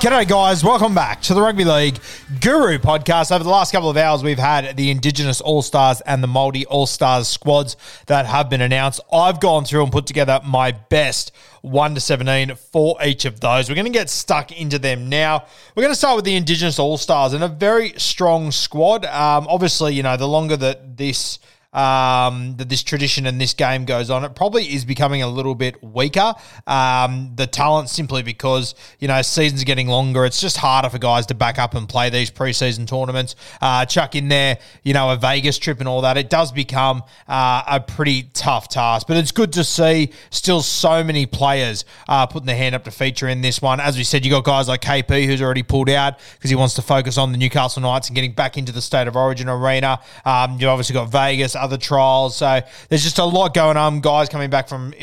G'day, guys. Welcome back to the Rugby League Guru podcast. Over the last couple of hours, we've had the Indigenous All Stars and the Māori All Stars squads that have been announced. I've gone through and put together my best 1 to 17 for each of those. We're going to get stuck into them now. We're going to start with the Indigenous All Stars and a very strong squad. Um, obviously, you know, the longer that this um, that this tradition and this game goes on, it probably is becoming a little bit weaker. Um, the talent simply because you know seasons are getting longer. It's just harder for guys to back up and play these preseason tournaments. Uh, chuck in there, you know, a Vegas trip and all that. It does become uh, a pretty tough task, but it's good to see still so many players uh, putting their hand up to feature in this one. As we said, you got guys like KP who's already pulled out because he wants to focus on the Newcastle Knights and getting back into the state of origin arena. Um, you've obviously got Vegas other trials. So there's just a lot going on. Guys coming back from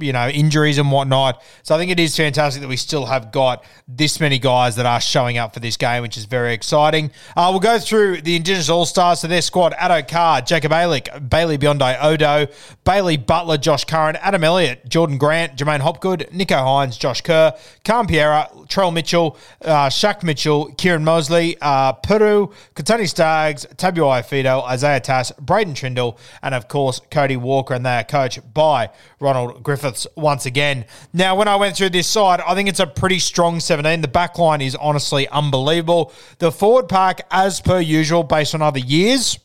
you know injuries and whatnot. So I think it is fantastic that we still have got this many guys that are showing up for this game, which is very exciting. Uh, we'll go through the Indigenous All Stars. So their squad: Addo Carr, Jacob Alick, Bailey Biondi Odo, Bailey Butler, Josh Curran, Adam Elliott, Jordan Grant, J'maine Hopgood, Nicho Hynes, Josh Kerr, Khan-Pereira, Trell Mitchell, uh, Shaq Mitchell, Kieran Mosley, uh, Peru, Katoni Staggs, Tabuai-Fidow, Isaiah Tass, Braydon Trindall, and of course Cody Walker, and they are coached by Ronald Griffiths once again. Now, when I went through this side, I think it's a pretty strong 17. The back line is honestly unbelievable. The forward pack, as per usual, based on other years,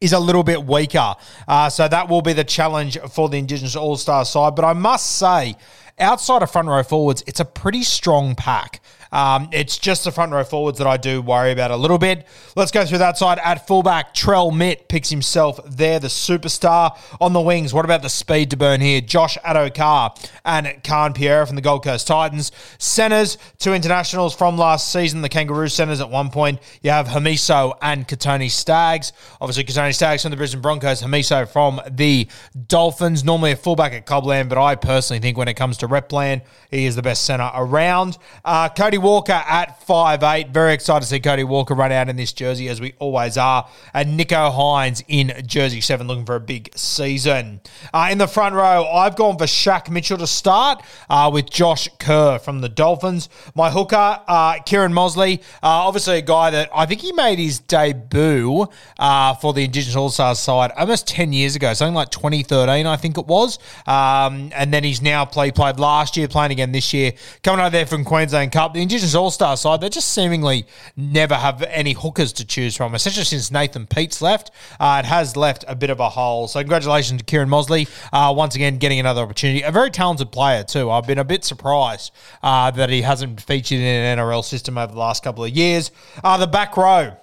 is a little bit weaker. Uh, so that will be the challenge for the Indigenous All Star side. But I must say, outside of front row forwards, it's a pretty strong pack. Um, it's just the front row forwards that I do worry about a little bit. Let's go through that side. At fullback, Trell Mitt picks himself there, the superstar. On the wings, what about the speed to burn here? Josh Addo-Carr and Khan-Pereira from the Gold Coast Titans. Centers, two internationals from last season, the Kangaroo centers at one point. You have Hamiso and Katoni Staggs. Obviously, Katoni Staggs from the Brisbane Broncos, Hamiso from the Dolphins. Normally a fullback at Cobland, but I personally think when it comes to rep plan, he is the best center around. Uh, Cody Walker at five eight. Very excited to see Cody Walker run out in this jersey, as we always are. And Nicho Hynes in jersey 7, looking for a big season. Uh, in the front row, I've gone for Shaq Mitchell to start uh, with Josh Kerr from the Dolphins. My hooker, uh, Kieran Mosley, uh, obviously a guy that I think he made his debut uh, for the Indigenous All Stars side almost 10 years ago, something like 2013, I think it was. Um, and then he's now played, played last year, playing again this year, coming over there from Queensland Cup. The Indigenous All Star side, they just seemingly never have any hookers to choose from, especially since Nathan Peats left. Uh, it has left a bit of a hole. So, congratulations to Kieran Mosley, uh, once again getting another opportunity. A very talented player, too. I've been a bit surprised uh, that he hasn't featured in an NRL system over the last couple of years. Uh, the back row.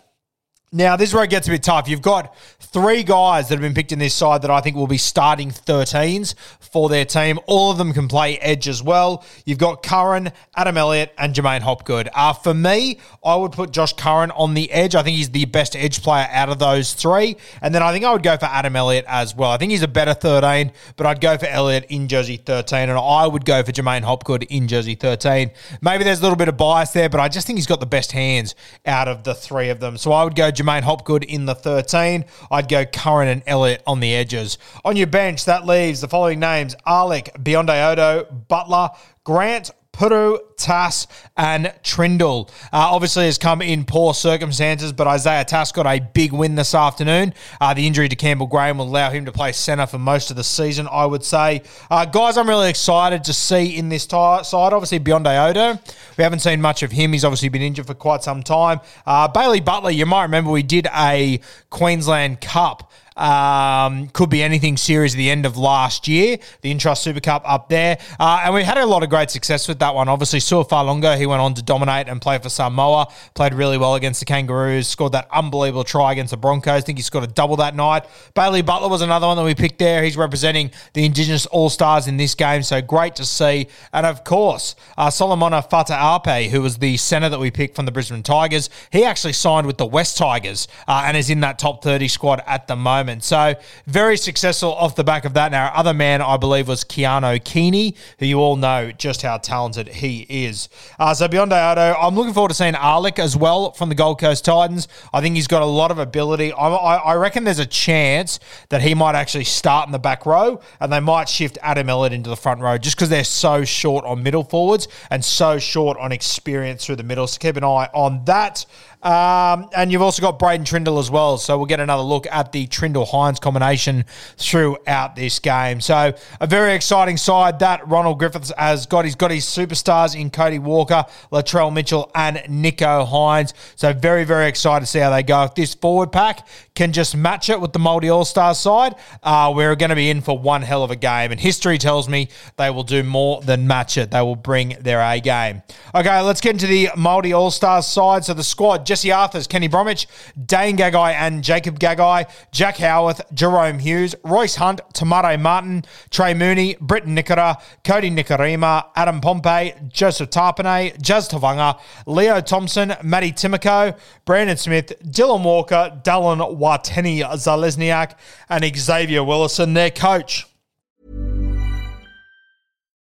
Now, this is where it gets a bit tough. You've got three guys that have been picked in this side that I think will be starting 13s for their team. All of them can play edge as well. You've got Curran, Adam Elliott, and J'maine Hopgood. Uh, for me, I would put Josh Curran on the edge. I think he's the best edge player out of those three. And then I think I would go for Adam Elliott as well. I think he's a better 13, but I'd go for Elliott in jersey 13, and I would go for J'maine Hopgood in jersey 13. Maybe there's a little bit of bias there, but I just think he's got the best hands out of the three of them. So I would go J'maine Hopgood in the 13. I'd go Curran and Elliott on the edges. On your bench, that leaves the following names Alick, Biondi Odo, Butler, Grant, Puru, Tass, and Trindall. Uh, obviously, has come in poor circumstances, but Isaiah Tass got a big win this afternoon. Uh, the injury to Campbell Graham will allow him to play centre for most of the season, I would say. Uh, guys, I'm really excited to see in this t- side. Obviously, Biondi Odo. We haven't seen much of him. He's obviously been injured for quite some time. Uh, Bailey Butler, you might remember we did a Queensland Cup um, could be anything series at the end of last year, the Intrust Super Cup up there. Uh, and we had a lot of great success with that one. Obviously, Suafa'alogo, he went on to dominate and play for Samoa, played really well against the Kangaroos, scored that unbelievable try against the Broncos. I think he scored a double that night. Bailey Butler was another one that we picked there. He's representing the Indigenous All Stars in this game, so great to see. And of course, uh, Solomona Fata'ape, who was the centre that we picked from the Brisbane Tigers, he actually signed with the West Tigers uh, and is in that top 30 squad at the moment moment. So very successful off the back of that. Now, other man, I believe, was Keano Kini, who you all know just how talented he is. Uh, so Biondi Odo, I'm looking forward to seeing Alick as well from the Gold Coast Titans. I think he's got a lot of ability. I, I, I reckon there's a chance that he might actually start in the back row and they might shift Adam Elliott into the front row just because they're so short on middle forwards and so short on experience through the middle. So keep an eye on that. Um, and you've also got Braydon Trindall as well. So we'll get another look at the Trindall Hynes combination throughout this game. So a very exciting side that Ronald Griffiths has got. He's got his superstars in Cody Walker, Latrell Mitchell, and Nicho Hynes. So very, very excited to see how they go. If this forward pack can just match it with the Māori All Star side, uh, we're going to be in for one hell of a game. And history tells me they will do more than match it. They will bring their A game. Okay, let's get into the Māori All Stars side. So the squad Jesse Arthars, Kenny Bromwich, Dane Gagai and Jacob Gagai, Jack Howarth, Jahrome Hughes, Royce Hunt, Te Maire Martin, Trey Mooney, Briton Nikora, Kodi Nikorima, Adam Pompey, Joseph Tapine, Jazz Tevaga, Leo Thompson, Matty Timoko, Brandon Smith, Dylan Walker, Dallin Watene-Zelezniak, and Xavier Willison, their coach.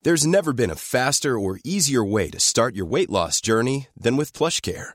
There's never been a faster or easier way to start your weight loss journey than with PlushCare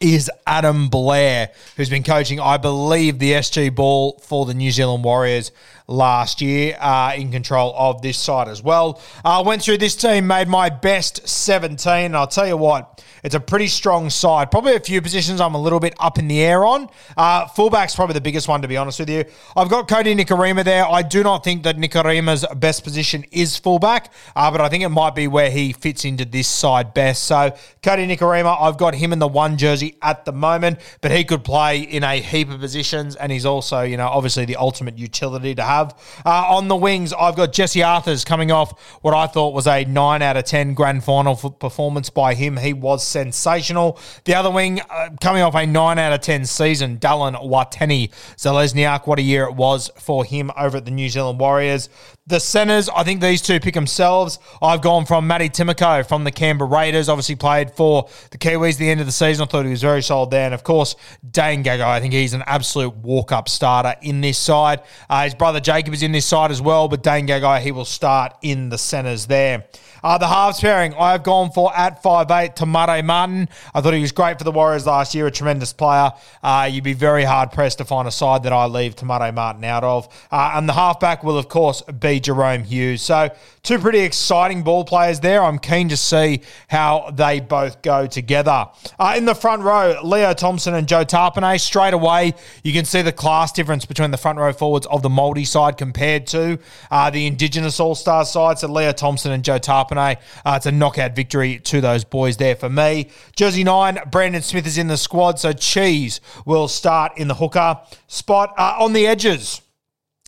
Is Adam Blair, who's been coaching, I believe, the SG ball for the New Zealand Warriors last year, uh, in control of this side as well. I uh, went through this team, made my best 17. I'll tell you what, it's a pretty strong side. Probably a few positions I'm a little bit up in the air on. Uh, fullback's probably the biggest one, to be honest with you. I've got Kodi Nikorima there. I do not think that Nikorima's best position is fullback, uh, but I think it might be where he fits into this side best. So, Kodi Nikorima, I've got him in the one jersey at the moment, but he could play in a heap of positions, and he's also, you know, obviously the ultimate utility to have. Uh, on the wings, I've got Jesse Arthars coming off what I thought was a 9 out of 10 grand final performance by him. He was sensational. The other wing, uh, coming off a 9 out of 10 season, Dallin Wateni Zalesniak. What a year it was for him over at the New Zealand Warriors. The centers, I think these two pick themselves. I've gone from Matty Timoko from the Canberra Raiders, obviously played for the Kiwis the end of the season. I thought he was very solid there. And of course, Dane Gagai, I think he's an absolute walk up starter in this side. Uh, his brother Jacob is in this side as well, but Dane Gagai, he will start in the centers there. Uh, the halves pairing, I have gone for at five eight Te Maire Martin. I thought he was great for the Warriors last year, a tremendous player. Uh, you'd be very hard pressed to find a side that I leave Te Maire Martin out of. Uh, and the halfback will, of course, be Jahrome Hughes. So, two pretty exciting ball players there. I'm keen to see how they both go together. Uh, in the front row, Leo Thompson and Joe Tapine. Straight away, you can see the class difference between the front row forwards of the Māori side compared to uh, the Indigenous All Stars side. So, Leo Thompson and Joe Uh, it's a knockout victory to those boys there for me. Jersey 9, Brandon Smith is in the squad. So, Cheese will start in the hooker spot. Uh, on the edges,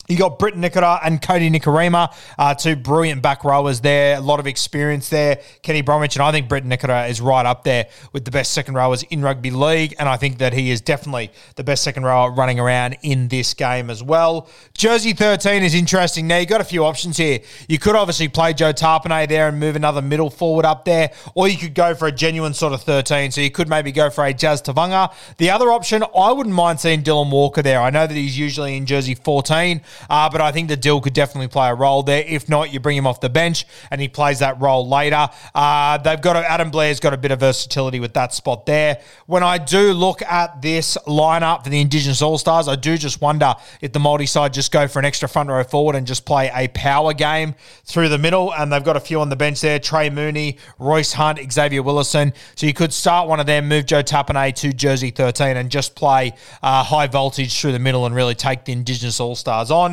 you got Britt Nikora and Kodi Nikorima, uh, two brilliant back rowers there. A lot of experience there. Kenny Bromwich, and I think Britt Nikora is right up there with the best second rowers in rugby league. And I think that he is definitely the best second rower running around in this game as well. Jersey 13 is interesting. Now, you've got a few options here. You could obviously play Joe Tapine there and move another middle forward up there, or you could go for a genuine sort of 13. So you could maybe go for a Jazz Tevaga. The other option, I wouldn't mind seeing Dylan Walker there. I know that he's usually in Jersey 14. Uh, but I think the deal could definitely play a role there. If not, you bring him off the bench and he plays that role later. Uh, they've got a, Adam Blair's got a bit of versatility with that spot there. When I do look at this lineup for the Indigenous All Stars, I do just wonder if the Māori side just go for an extra front row forward and just play a power game through the middle. And they've got a few on the bench there: Trey Mooney, Royce Hunt, Xavier Willison. So you could start one of them, move Joe Tapine to Jersey 13, and just play uh, high voltage through the middle and really take the Indigenous All Stars on.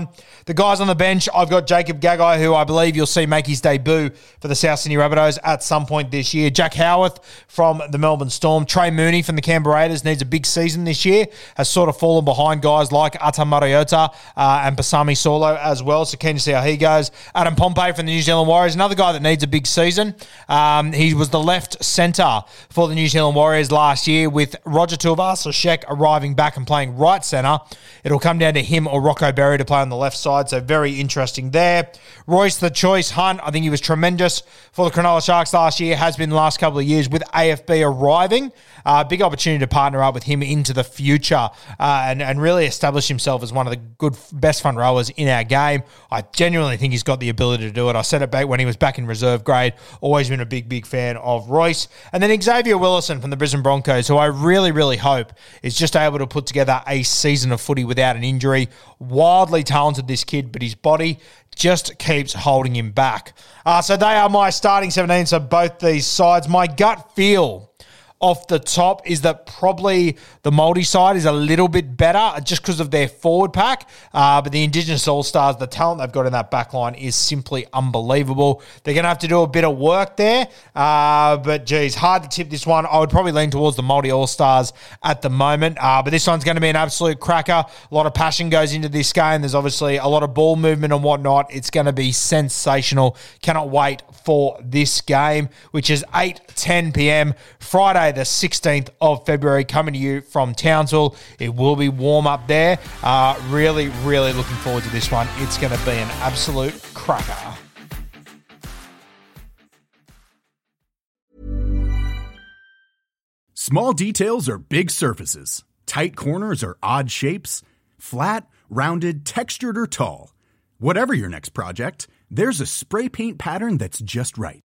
The guys on the bench, I've got Jacob Gagai, who I believe you'll see make his debut for the South Sydney Rabbitohs at some point this year. Jack Howarth from the Melbourne Storm. Trey Mooney from the Canberra Raiders needs a big season this year. Has sort of fallen behind guys like Ata Mariota uh, and Pasami Saulo as well. So keen to see how he goes. Adam Pompey from the New Zealand Warriors, another guy that needs a big season. Um, he was the left centre for the New Zealand Warriors last year with Roger Tuivasa-Sheck arriving back and playing right centre. It'll come down to him or Rocco Berry to play on the left side. So very interesting there. Royce the Choice Hunt, I think he was tremendous for the Cronulla Sharks last year, has been the last couple of years with AFB arriving. Uh, big opportunity to partner up with him into the future uh, and, and really establish himself as one of the good, best front rowers in our game. I genuinely think he's got the ability to do it. I said it back when he was back in reserve grade. Always been a big, big fan of Royce. And then Xavier Willison from the Brisbane Broncos, who I really, really hope is just able to put together a season of footy without an injury. Wildly talented, this kid, but his body just keeps holding him back. Uh, so they are my starting 17. So both these sides. My gut feel off the top is that probably the Māori side is a little bit better just because of their forward pack. Uh, but the Indigenous All Stars, the talent they've got in that back line is simply unbelievable. They're going to have to do a bit of work there. Uh, but geez, hard to tip this one. I would probably lean towards the Māori All Stars at the moment. Uh, but this one's going to be an absolute cracker. A lot of passion goes into this game. There's obviously a lot of ball movement and whatnot. It's going to be sensational. Cannot wait for this game, which is 8 10 p.m. Friday, the 16th of February, coming to you from Townsville. It will be warm up there. Uh, really, really looking forward to this one. It's going to be an absolute cracker. Small details are big surfaces, tight corners are odd shapes, flat, rounded, textured, or tall. Whatever your next project, there's a spray paint pattern that's just right.